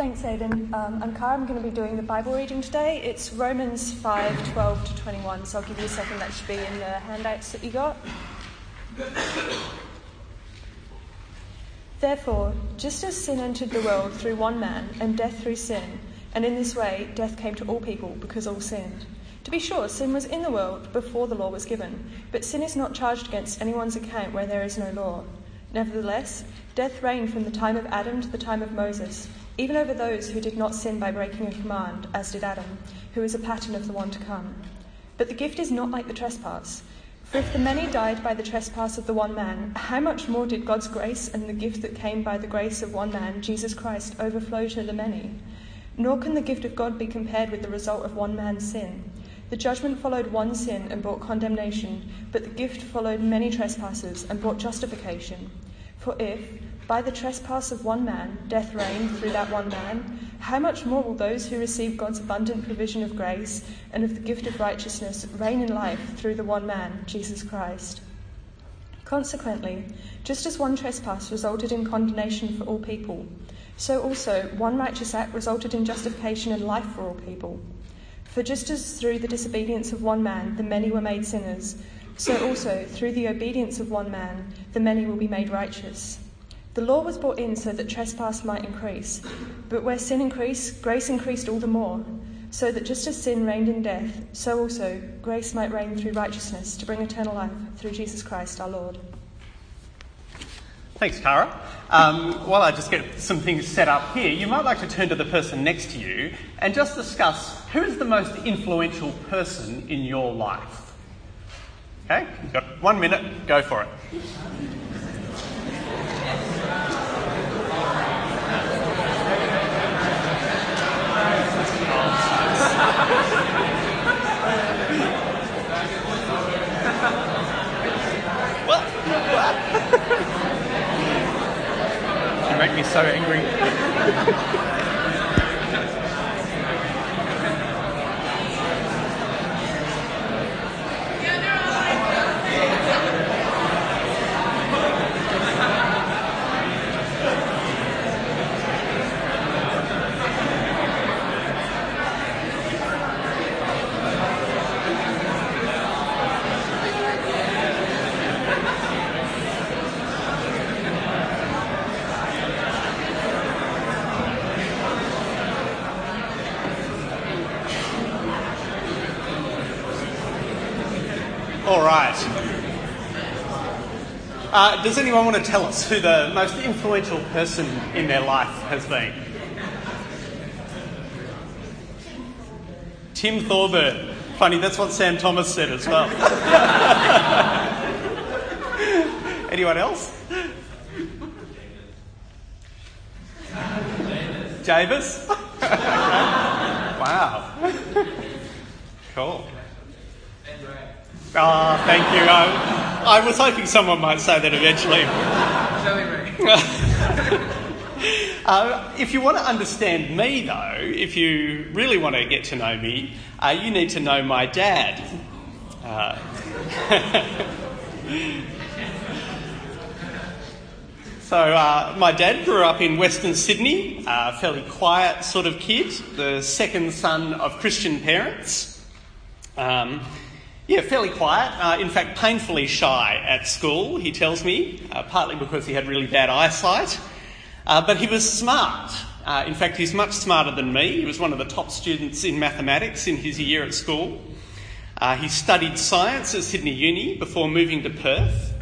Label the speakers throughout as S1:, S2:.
S1: Thanks, Aidan. Um, I'm Cara. I'm going to be doing the Bible reading today. It's Romans 5 12 to 21, so I'll give you a second. That should be in the handouts that you got. Therefore, just as sin entered the world through one man, and death through sin, and in this way death came to all people because all sinned. To be sure, sin was in the world before the law was given, but sin is not charged against anyone's account where there is no law. Nevertheless, death reigned from the time of Adam to the time of Moses, even over those who did not sin by breaking a command, as did Adam, who is a pattern of the one to come. But the gift is not like the trespass. For if the many died by the trespass of the one man, how much more did God's grace and the gift that came by the grace of one man, Jesus Christ, overflow to the many? Nor can the gift of God be compared with the result of one man's sin. The judgment followed one sin and brought condemnation, but the gift followed many trespasses and brought justification. For if, by the trespass of one man, death reigned through that one man, how much more will those who receive God's abundant provision of grace and of the gift of righteousness reign in life through the one man, Jesus Christ? Consequently, just as one trespass resulted in condemnation for all people, so also one righteous act resulted in justification and life for all people. For just as through the disobedience of one man the many were made sinners, so also through the obedience of one man the many will be made righteous. The law was brought in so that trespass might increase, but where sin increased, grace increased all the more, so that just as sin reigned in death, so also grace might reign through righteousness to bring eternal life through Jesus Christ our Lord.
S2: Thanks, Cara. Um, while I just get some things set up here, you might like to turn to the person next to you and just discuss who is the most influential person in your life. Okay, you've got one minute, go for it. make me so angry. All right. Uh, does anyone want to tell us who the most influential person in their life has been? Tim Thorburn. Funny, that's what Sam Thomas said as well. Anyone else? Javis? wow. Cool. Ah, oh, thank you. I, was hoping someone might say that eventually. uh, if you want to understand me, though, if you really want to get to know me, uh, you need to know my dad. Uh, so, uh, my dad grew up in Western Sydney, a fairly quiet sort of kid, the second son of Christian parents. Um, yeah, fairly quiet. Uh, in fact, painfully shy at school, he tells me, uh, partly because he had really bad eyesight. Uh, but he was smart. Uh, in fact, he's much smarter than me. He was one of the top students in mathematics in his year at school. Uh, he studied science at Sydney Uni before moving to Perth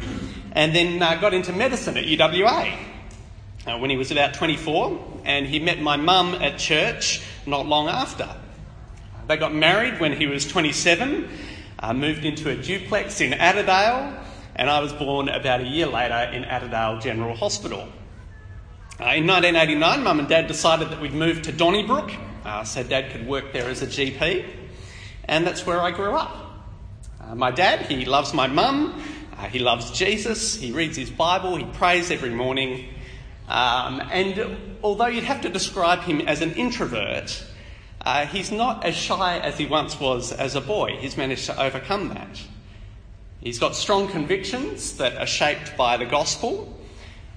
S2: and then uh, got into medicine at UWA when he was about 24. And he met my mum at church not long after. They got married when he was 27 uh, moved into a duplex in Armadale, and I was born about a year later in Armadale General Hospital. Uh, in 1989, Mum and Dad decided that we'd move to Donnybrook. Uh, so Dad could work there as a GP, and that's where I grew up. Uh, my dad, he loves my mum, uh, he loves Jesus, he reads his Bible, he prays every morning, um, and although you'd have to describe him as an introvert, uh, he's not as shy as he once was as a boy. He's managed to overcome that. He's got strong convictions that are shaped by the gospel,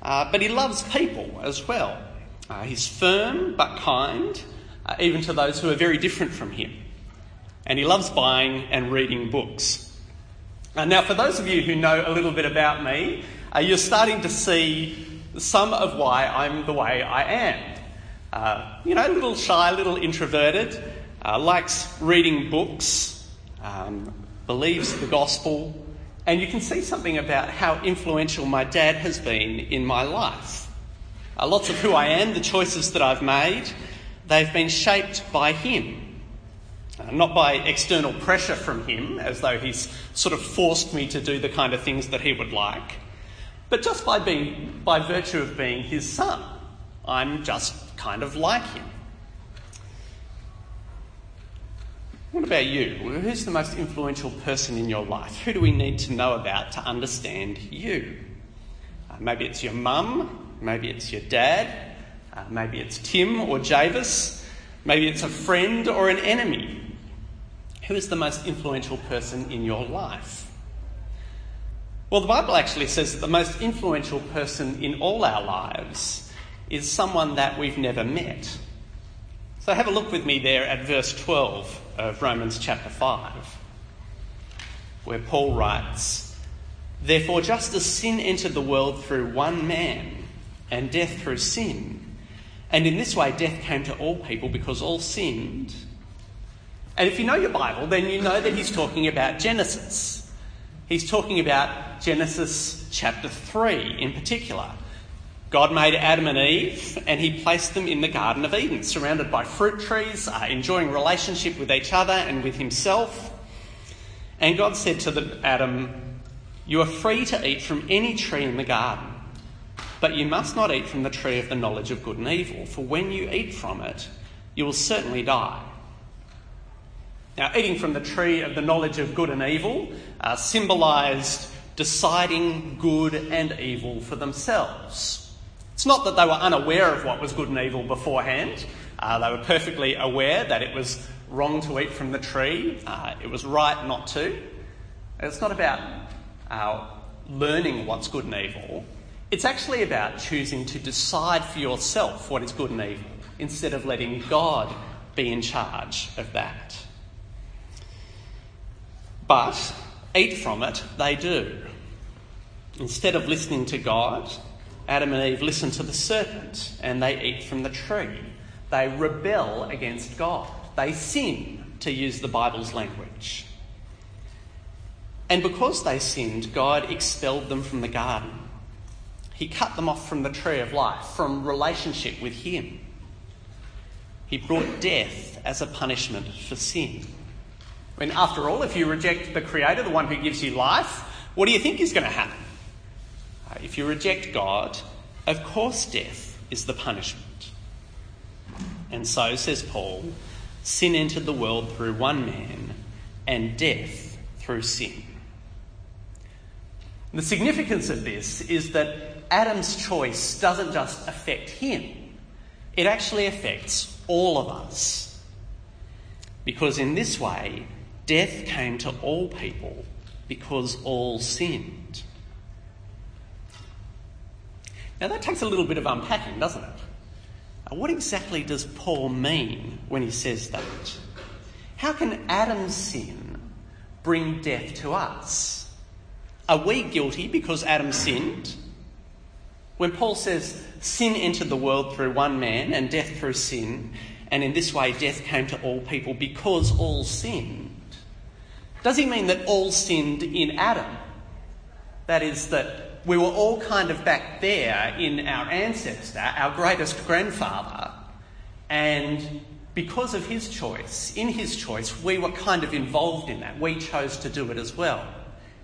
S2: uh, but he loves people as well. Uh, he's firm but kind, uh, even to those who are very different from him. And he loves buying and reading books. Uh, now, for those of you who know a little bit about me, uh, you're starting to see some of why I'm the way I am. Uh, you know, a little shy, a little introverted, uh, likes reading books, um, believes the gospel, and you can see something about how influential my dad has been in my life. Uh, lots of who I am, the choices that I've made, they've been shaped by him. Uh, not by external pressure from him, as though he's sort of forced me to do the kind of things that he would like, but just by, being, by virtue of being his son. I'm just kind of like him. What about you? Who's the most influential person in your life? Who do we need to know about to understand you? Uh, maybe it's your mum, maybe it's your dad, uh, maybe it's Tim or Javis, maybe it's a friend or an enemy. Who is the most influential person in your life? Well, the Bible actually says that the most influential person in all our lives is someone that we've never met. So have a look with me there at verse 12 of Romans chapter 5, where Paul writes, Therefore, just as sin entered the world through one man, and death through sin, and in this way death came to all people because all sinned. And if you know your Bible, then you know that he's talking about Genesis. He's talking about Genesis chapter 3 in particular. God made Adam and Eve and he placed them in the Garden of Eden, surrounded by fruit trees, uh, enjoying relationship with each other and with himself. And God said to Adam, You are free to eat from any tree in the garden, but you must not eat from the tree of the knowledge of good and evil, for when you eat from it, you will certainly die. Now, eating from the tree of the knowledge of good and evil uh, symbolised deciding good and evil for themselves. It's not that they were unaware of what was good and evil beforehand. Uh, they were perfectly aware that it was wrong to eat from the tree, uh, it was right not to. It's not about uh, learning what's good and evil, it's actually about choosing to decide for yourself what is good and evil instead of letting God be in charge of that. But eat from it they do. Instead of listening to God, Adam and Eve listen to the serpent and they eat from the tree. They rebel against God. They sin, to use the Bible's language. And because they sinned, God expelled them from the garden. He cut them off from the tree of life, from relationship with Him. He brought death as a punishment for sin. When, after all, if you reject the Creator, the one who gives you life, what do you think is going to happen? If you reject God, of course death is the punishment. And so, says Paul, sin entered the world through one man, and death through sin. The significance of this is that Adam's choice doesn't just affect him, it actually affects all of us. Because in this way, death came to all people because all sinned. Now, that takes a little bit of unpacking, doesn't it? What exactly does Paul mean when he says that? How can Adam's sin bring death to us? Are we guilty because Adam sinned? When Paul says sin entered the world through one man and death through sin, and in this way death came to all people because all sinned, does he mean that all sinned in Adam? That is, that we were all kind of back there in our ancestor, our greatest grandfather, and because of his choice, in his choice, we were kind of involved in that. We chose to do it as well.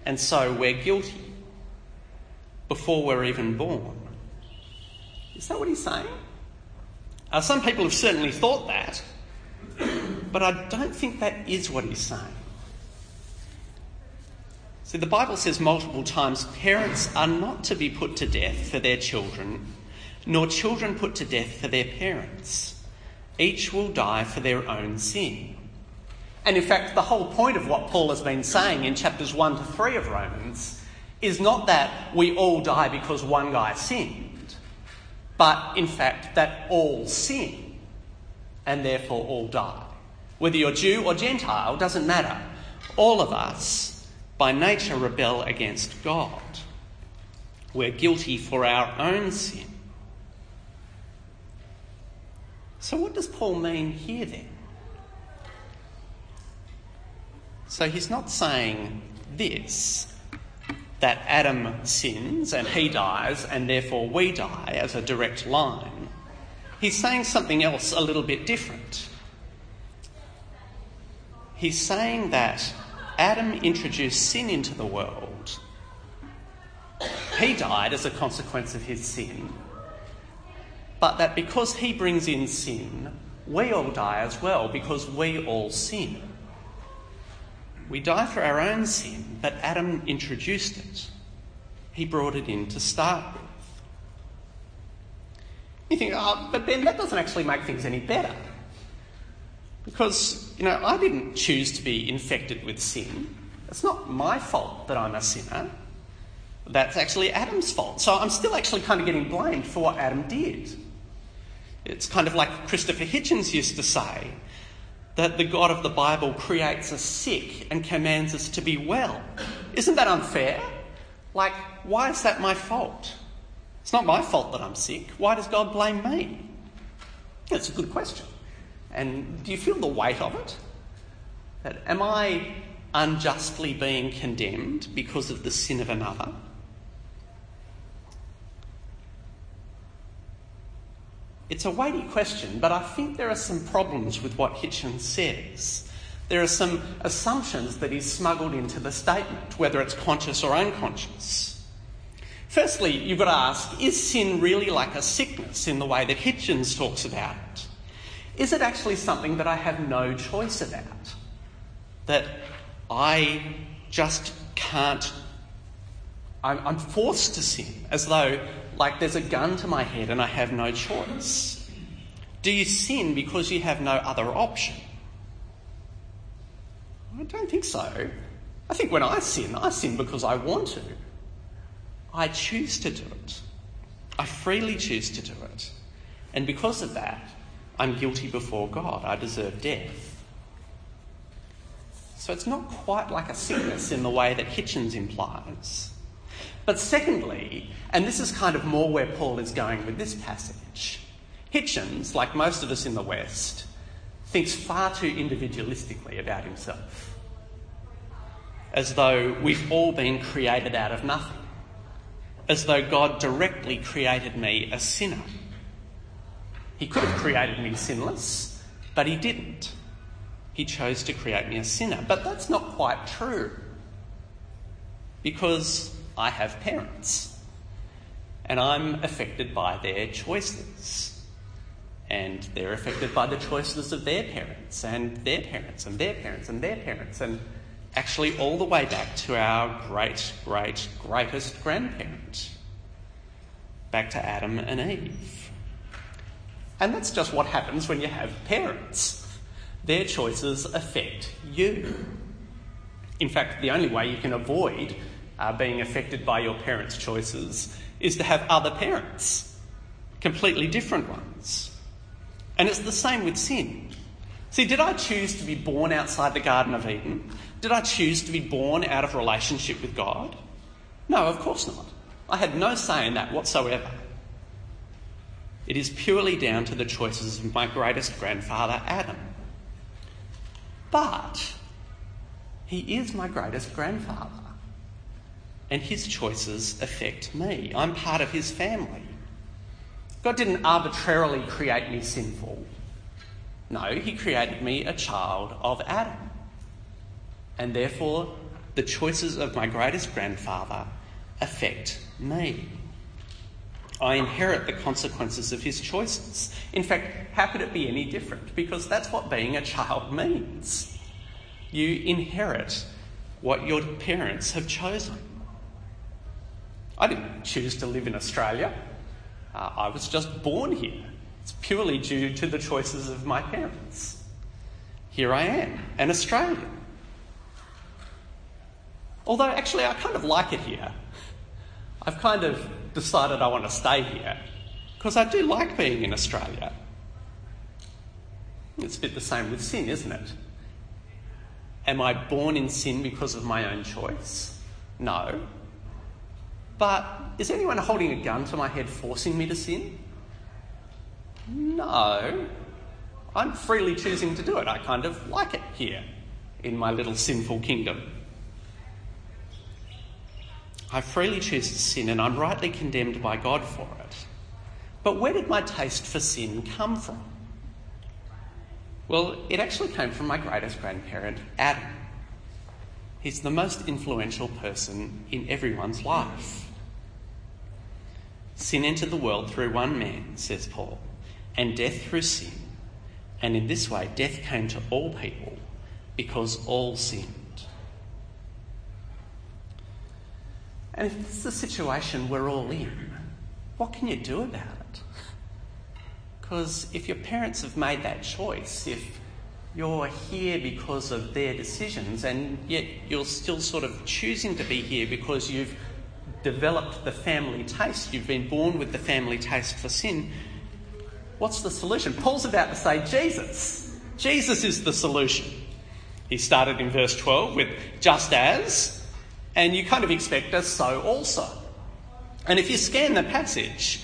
S2: And so we're guilty before we're even born. Is that what he's saying? Uh, some people have certainly thought that, but I don't think that is what he's saying. See, the Bible says multiple times parents are not to be put to death for their children, nor children put to death for their parents. Each will die for their own sin. And in fact, the whole point of what Paul has been saying in chapters 1 to 3 of Romans is not that we all die because one guy sinned. but in fact that all sin and therefore all die. Whether you're Jew or Gentile, doesn't matter. All of us, by nature, rebel against God. We're guilty for our own sin. So, what does Paul mean here then? So, he's not saying this that Adam sins and he dies and therefore we die as a direct line. He's saying something else a little bit different. He's saying that Adam introduced sin into the world. He died as a consequence of his sin. But that because he brings in sin, we all die as well because we all sin. We die for our own sin, but Adam introduced it. He brought it in to start with. You think, oh, but Ben, that doesn't actually make things any better. Because, you know, I didn't choose to be infected with sin. It's not my fault that I'm a sinner. That's actually Adam's fault. So I'm still actually kind of getting blamed for what Adam did. It's kind of like Christopher Hitchens used to say that the God of the Bible creates us sick and commands us to be well. Isn't that unfair? Like, why is that my fault? It's not my fault that I'm sick. Why does God blame me? That's a good question. And do you feel the weight of it? That am I unjustly being condemned because of the sin of another? It's a weighty question, but I think there are some problems with what Hitchens says. There are some assumptions that he's smuggled into the statement, whether it's conscious or unconscious. Firstly, you've got to ask is sin really like a sickness in the way that Hitchens talks about it? Is it actually something that I have no choice about? That I just can't, I'm, I'm forced to sin, as though like there's a gun to my head and I have no choice? Do you sin because you have no other option? I don't think so. I think when I sin, I sin because I want to. I choose to do it. I freely choose to do it. And because of that, I'm guilty before God. I deserve death. So it's not quite like a sickness in the way that Hitchens implies. But secondly, and this is kind of more where Paul is going with this passage, Hitchens, like most of us in the West, thinks far too individualistically about himself. As though we've all been created out of nothing. As though God directly created me a sinner. He could have created me sinless, but he didn't. He chose to create me a sinner. But that's not quite true. Because I have parents, and I'm affected by their choices. And they're affected by the choices of their parents, and their parents, and their parents, and their parents, and actually all the way back to our great, great, greatest grandparent, back to Adam and Eve. And that's just what happens when you have parents. Their choices affect you. In fact, the only way you can avoid uh, being affected by your parents' choices is to have other parents, completely different ones. And it's the same with sin. See, did I choose to be born outside the Garden of Eden? Did I choose to be born out of relationship with God? No, of course not. I had no say in that whatsoever. It is purely down to the choices of my greatest grandfather, Adam. But he is my greatest grandfather and his choices affect me. I'm part of his family. God didn't arbitrarily create me sinful. No, he created me a child of Adam. And therefore, the choices of my greatest grandfather affect me. I inherit the consequences of his choices. In fact, how could it be any different? Because that's what being a child means. You inherit what your parents have chosen. I didn't choose to live in Australia. Uh, I was just born here. It's purely due to the choices of my parents. Here I am, an Australian. Although, actually, I kind of like it here. I've kind of decided I want to stay here. Because I do like being in Australia. It's a bit the same with sin, isn't it? Am I born in sin because of my own choice? No. But is anyone holding a gun to my head forcing me to sin? No. I'm freely choosing to do it. I kind of like it here in my little sinful kingdom. I freely choose to sin and I'm rightly condemned by God for it. But where did my taste for sin come from? Well, it actually came from my greatest grandparent, Adam. He's the most influential person in everyone's life. Sin entered the world through one man, says Paul, and death through sin. And in this way, death came to all people because all sinned. And if this is the situation we're all in, what can you do about it? Because if your parents have made that choice, if you're here because of their decisions and yet you're still sort of choosing to be here because you've developed the family taste, you've been born with the family taste for sin, what's the solution? Paul's about to say Jesus. Jesus is the solution. He started in verse 12 with just as, and you kind of expect a so also. And if you scan the passage,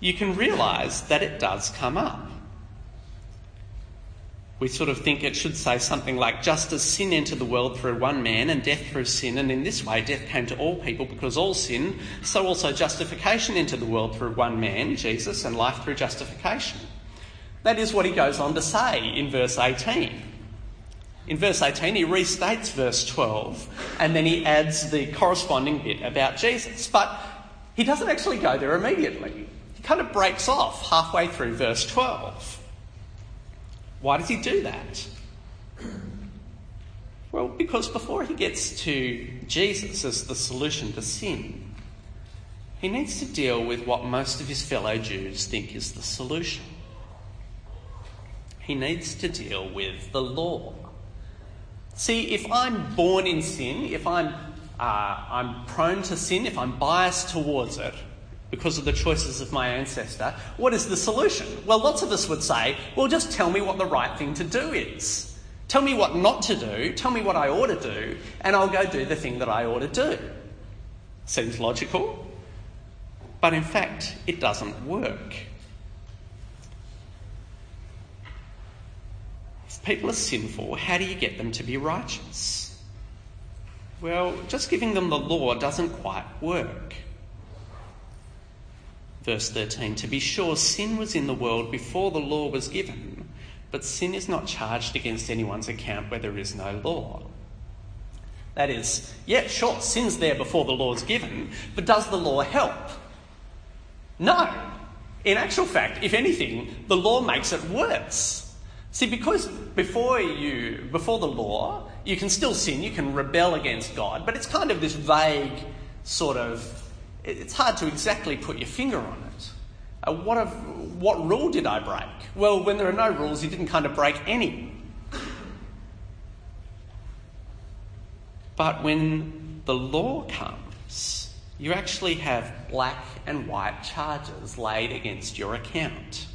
S2: you can realise that it does come up. We sort of think it should say something like, just as sin entered the world through one man and death through sin, and in this way death came to all people because all sin, so also justification entered the world through one man, Jesus, and life through justification. That is what he goes on to say in verse 18. In verse 18, he restates verse 12 and then he adds the corresponding bit about Jesus. But he doesn't actually go there immediately. He kind of breaks off halfway through verse 12. Why does he do that? Well, because before he gets to Jesus as the solution to sin, he needs to deal with what most of his fellow Jews think is the solution. He needs to deal with the law. See, if I'm born in sin, if I'm, uh, I'm prone to sin, if I'm biased towards it because of the choices of my ancestor, what is the solution? Well, lots of us would say, well, just tell me what the right thing to do is. Tell me what not to do, tell me what I ought to do, and I'll go do the thing that I ought to do. Seems logical, but in fact, it doesn't work. People are sinful, how do you get them to be righteous? Well, just giving them the law doesn't quite work. Verse 13 To be sure, sin was in the world before the law was given, but sin is not charged against anyone's account where there is no law. That is, yeah, sure, sin's there before the law's given, but does the law help? No. In actual fact, if anything, the law makes it worse. See, because before you, before the law, you can still sin, you can rebel against God, but it's kind of this vague sort of, it's hard to exactly put your finger on it. Uh, what, have, what rule did I break? Well, when there are no rules, you didn't kind of break any. But when the law comes, you actually have black and white charges laid against your account.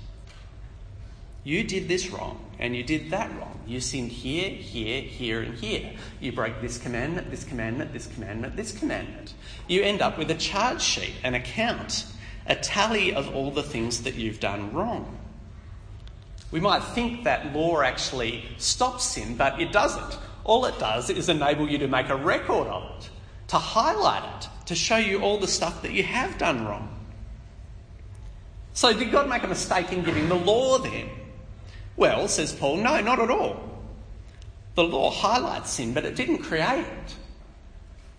S2: You did this wrong and you did that wrong. You sinned here, here, here, and here. You break this commandment, this commandment, this commandment, this commandment. You end up with a charge sheet, an account, a tally of all the things that you've done wrong. We might think that law actually stops sin, but it doesn't. All it does is enable you to make a record of it, to highlight it, to show you all the stuff that you have done wrong. So, did God make a mistake in giving the law then? Well, says Paul, no, not at all. The law highlights sin, but it didn't create it.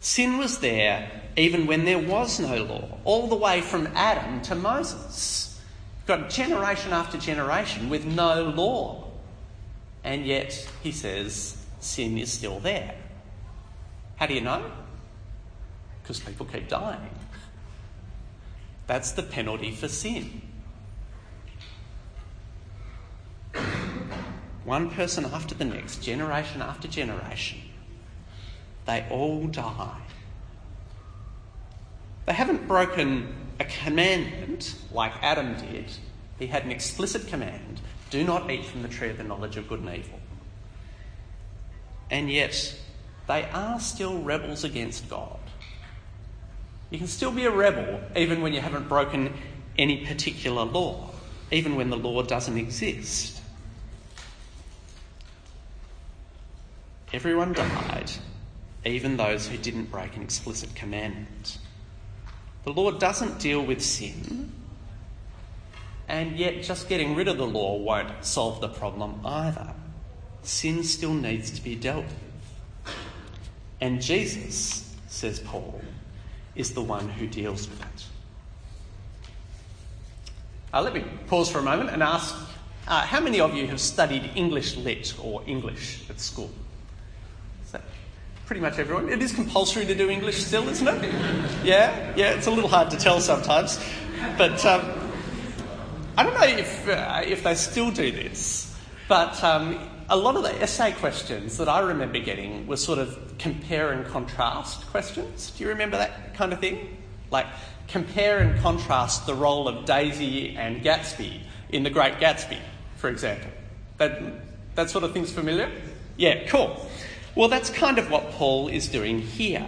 S2: Sin was there even when there was no law, all the way from Adam to Moses. Got generation after generation with no law. And yet, he says, sin is still there. How do you know? Because people keep dying. That's the penalty for sin. One person after the next, generation after generation, they all die. They haven't broken a commandment like Adam did. He had an explicit command do not eat from the tree of the knowledge of good and evil. And yet, they are still rebels against God. You can still be a rebel even when you haven't broken any particular law, even when the law doesn't exist. Everyone died, even those who didn't break an explicit commandment. The law doesn't deal with sin, and yet just getting rid of the law won't solve the problem either. Sin still needs to be dealt with. And Jesus, says Paul, is the one who deals with it. Uh, let me pause for a moment and ask uh, how many of you have studied English Lit or English at school? Pretty much everyone? It is compulsory to do English still, isn't it? Yeah, yeah, it's a little hard to tell sometimes. But um, I don't know if, uh, if they still do this, but um, a lot of the essay questions that I remember getting were sort of compare and contrast questions. Do you remember that kind of thing? Like, compare and contrast the role of Daisy and Gatsby in The Great Gatsby, for example. That, that sort of thing's familiar? Yeah, cool. Well, that's kind of what Paul is doing here.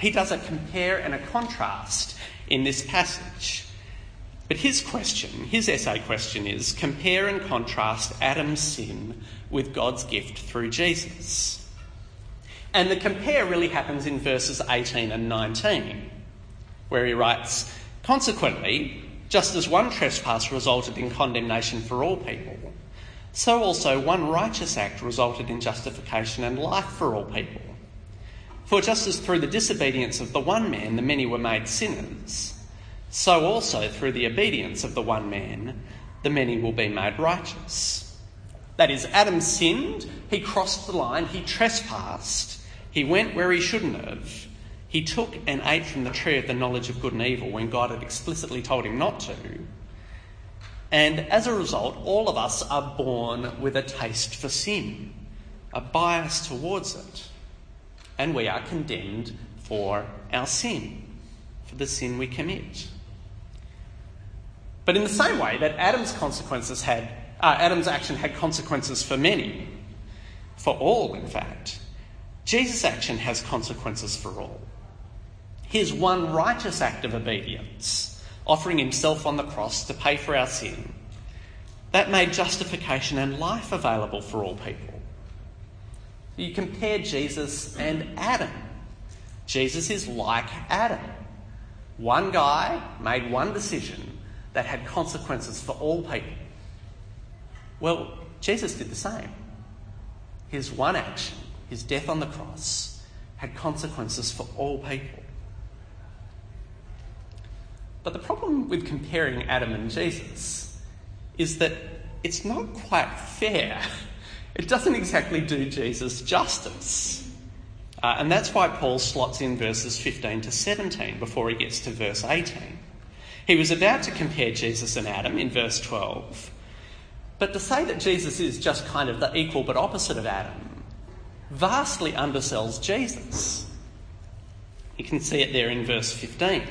S2: He does a compare and a contrast in this passage. But his question, his essay question is compare and contrast Adam's sin with God's gift through Jesus. And the compare really happens in verses 18 and 19 where he writes, Consequently, just as one trespass resulted in condemnation for all people, so also one righteous act resulted in justification and life for all people. For just as through the disobedience of the one man the many were made sinners, so also through the obedience of the one man the many will be made righteous. That is, Adam sinned, he crossed the line, he trespassed, he went where he shouldn't have, he took and ate from the tree of the knowledge of good and evil when God had explicitly told him not to. And as a result, all of us are born with a taste for sin, a bias towards it. And we are condemned for our sin, for the sin we commit. But in the same way that Adam's consequences had, uh, Adam's action had consequences for many, for all in fact, Jesus' action has consequences for all his one righteous act of obedience, offering himself on the cross to pay for our sin, that made justification and life available for all people. You compare Jesus and Adam. Jesus is like Adam. One guy made one decision that had consequences for all people. Well, Jesus did the same. His one action, his death on the cross, had consequences for all people. But the problem with comparing Adam and Jesus is that it's not quite fair. It doesn't exactly do Jesus justice. Uh, and that's why Paul slots in verses 15 to 17 before he gets to verse 18. He was about to compare Jesus and Adam in verse 12, but to say that Jesus is just kind of the equal but opposite of Adam vastly undersells Jesus. You can see it there in verse 15.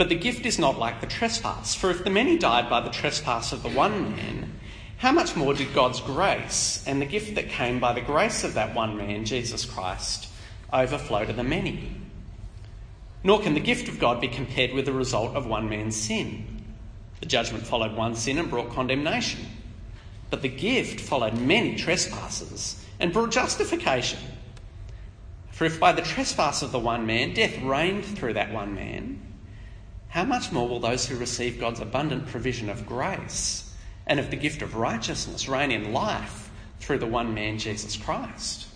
S2: But the gift is not like the trespass. For if the many died by the trespass of the one man, how much more did God's grace and the gift that came by the grace of that one man, Jesus Christ, overflow to the many? Nor can the gift of God be compared with the result of one man's sin. The judgment followed one sin and brought condemnation. But the gift followed many trespasses and brought justification. For if by the trespass of the one man death reigned through that one man, how much more will those who receive God's abundant provision of grace and of the gift of righteousness reign in life through the one man, Jesus Christ?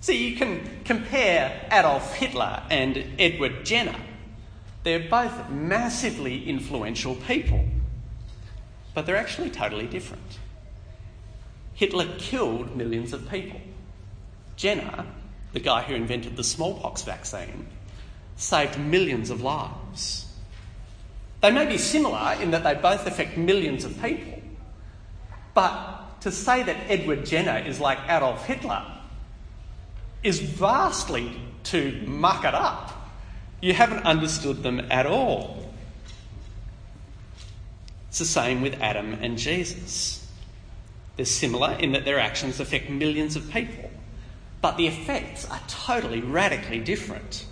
S2: See, you can compare Adolf Hitler and Edward Jenner. They're both massively influential people, but they're actually totally different. Hitler killed millions of people. Jenner, the guy who invented the smallpox vaccine, saved millions of lives. They may be similar in that they both affect millions of people, but to say that Edward Jenner is like Adolf Hitler is vastly to muck it up. You haven't understood them at all. It's the same with Adam and Jesus. They're similar in that their actions affect millions of people, but the effects are totally, radically different.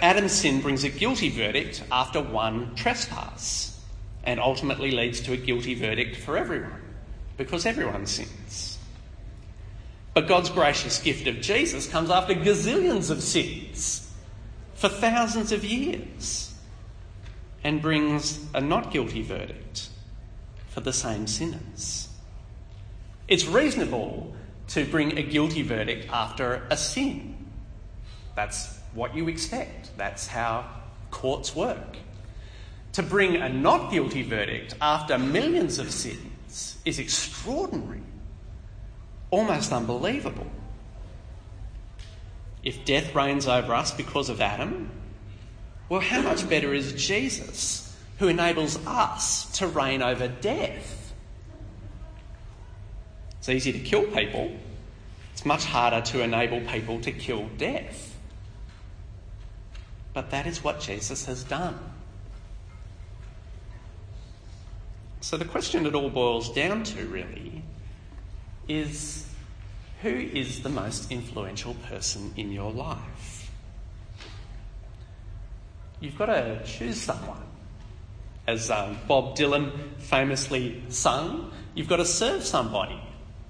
S2: Adam's sin brings a guilty verdict after one trespass and ultimately leads to a guilty verdict for everyone because everyone sins. But God's gracious gift of Jesus comes after gazillions of sins for thousands of years and brings a not guilty verdict for the same sinners. It's reasonable to bring a guilty verdict after a sin. That's what you expect. That's how courts work. To bring a not guilty verdict after millions of sins is extraordinary, almost unbelievable. If death reigns over us because of Adam, well, how much better is Jesus, who enables us to reign over death? It's easy to kill people, it's much harder to enable people to kill death. But that is what Jesus has done. So the question it all boils down to really is who is the most influential person in your life? You've got to choose someone. As um, Bob Dylan famously sung, you've got to serve somebody.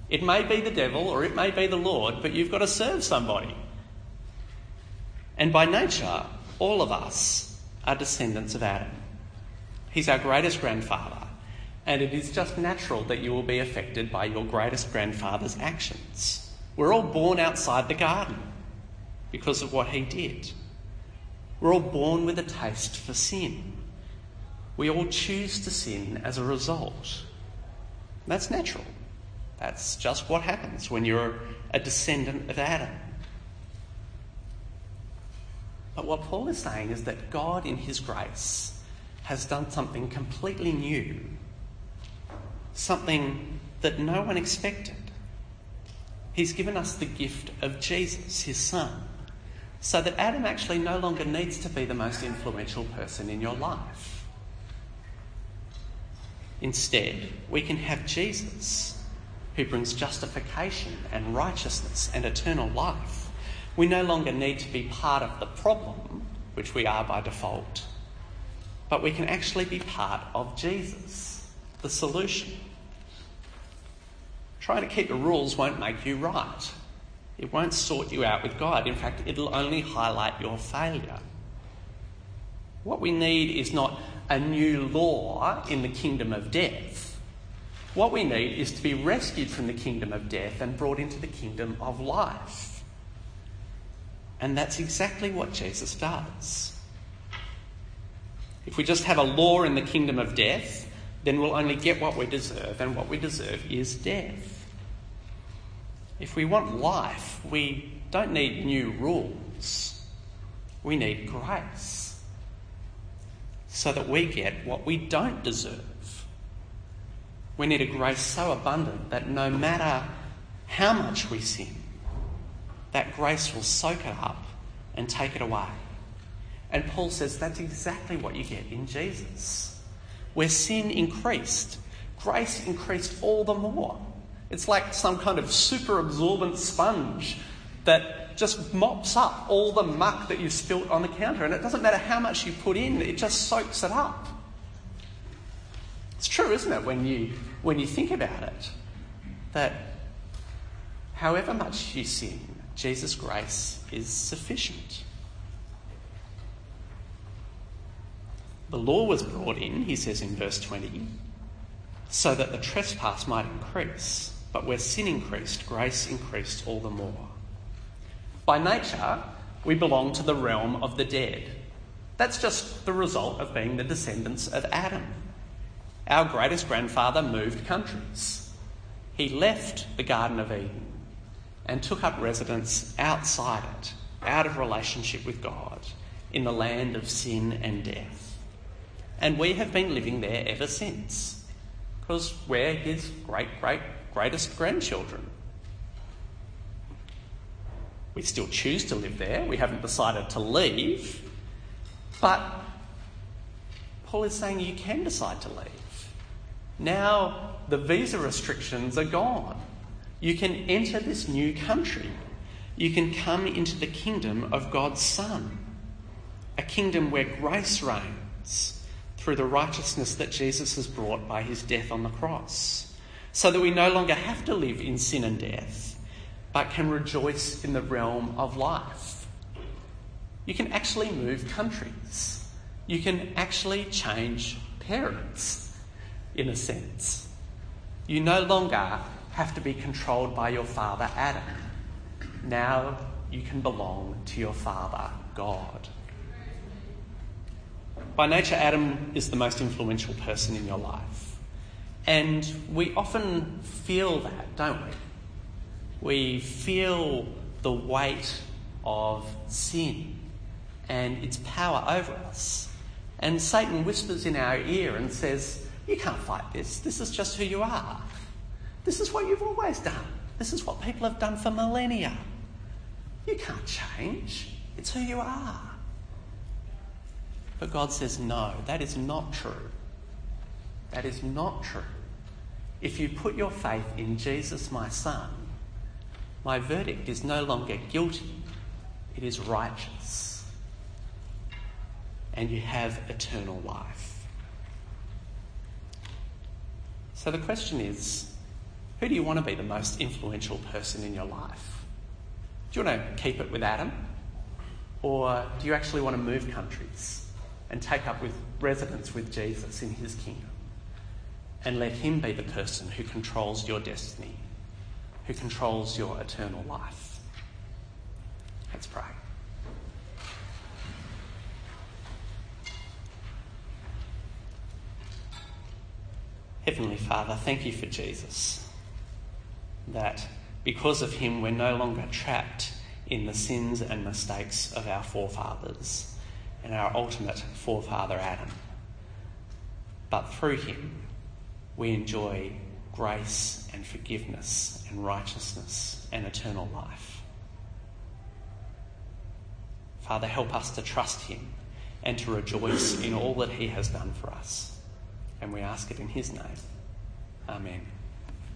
S2: It may be the devil or it may be the Lord, but you've got to serve somebody. And by nature, all of us are descendants of Adam. He's our greatest grandfather, and it is just natural that you will be affected by your greatest grandfather's actions. We're all born outside the garden because of what he did. We're all born with a taste for sin. We all choose to sin as a result. That's natural. That's just what happens when you're a descendant of Adam. But what Paul is saying is that God, in his grace, has done something completely new, something that no one expected. He's given us the gift of Jesus, his son, so that Adam actually no longer needs to be the most influential person in your life. Instead, we can have Jesus, who brings justification and righteousness and eternal life. We no longer need to be part of the problem, which we are by default, but we can actually be part of Jesus, the solution. Trying to keep the rules won't make you right. It won't sort you out with God. In fact, it'll only highlight your failure. What we need is not a new law in the kingdom of death. What we need is to be rescued from the kingdom of death and brought into the kingdom of life. And that's exactly what Jesus does. If we just have a law in the kingdom of death, then we'll only get what we deserve, and what we deserve is death. If we want life, we don't need new rules. We need grace so that we get what we don't deserve. We need a grace so abundant that no matter how much we sin, that grace will soak it up and take it away. And Paul says that's exactly what you get in Jesus. Where sin increased, grace increased all the more. It's like some kind of super absorbent sponge that just mops up all the muck that you've spilt on the counter. And it doesn't matter how much you put in, it just soaks it up. It's true, isn't it, when you, when you think about it? That however much you sin, Jesus' grace is sufficient. The law was brought in, he says in verse 20, so that the trespass might increase, but where sin increased, grace increased all the more. By nature, we belong to the realm of the dead. That's just the result of being the descendants of Adam. Our greatest grandfather moved countries. He left the Garden of Eden and took up residence outside it, out of relationship with God, in the land of sin and death. And we have been living there ever since, because we're his great, great, greatest grandchildren. We still choose to live there, we haven't decided to leave, But Paul is saying you can decide to leave. Now the visa restrictions are gone. You can enter this new country. You can come into the kingdom of God's Son, a kingdom where grace reigns through the righteousness that Jesus has brought by his death on the cross, so that we no longer have to live in sin and death, but can rejoice in the realm of life. You can actually move countries. You can actually change parents, in a sense. You no longer have to be controlled by your father Adam. Now you can belong to your father God. By nature, Adam is the most influential person in your life. And we often feel that, don't we? We feel the weight of sin and its power over us. And Satan whispers in our ear and says, You can't fight this. This is just who you are. This is what you've always done. This is what people have done for millennia. You can't change. It's who you are. But God says, no, that is not true. That is not true. If you put your faith in Jesus, my Son, my verdict is no longer guilty, it is righteous. And you have eternal life. So the question is who do you want to be the most influential person in your life? Do you want to keep it with Adam? Or do you actually want to move countries and take up with residence with Jesus in his kingdom? And let him be the person who controls your destiny, who controls your eternal life. Let's pray. Heavenly Father, thank you for Jesus that because of him we're no longer trapped in the sins and mistakes of our forefathers and our ultimate forefather Adam. But through him we enjoy grace and forgiveness and righteousness and eternal life. Father, help us to trust him and to rejoice in all that he has done for us. And we ask it in his name. Amen.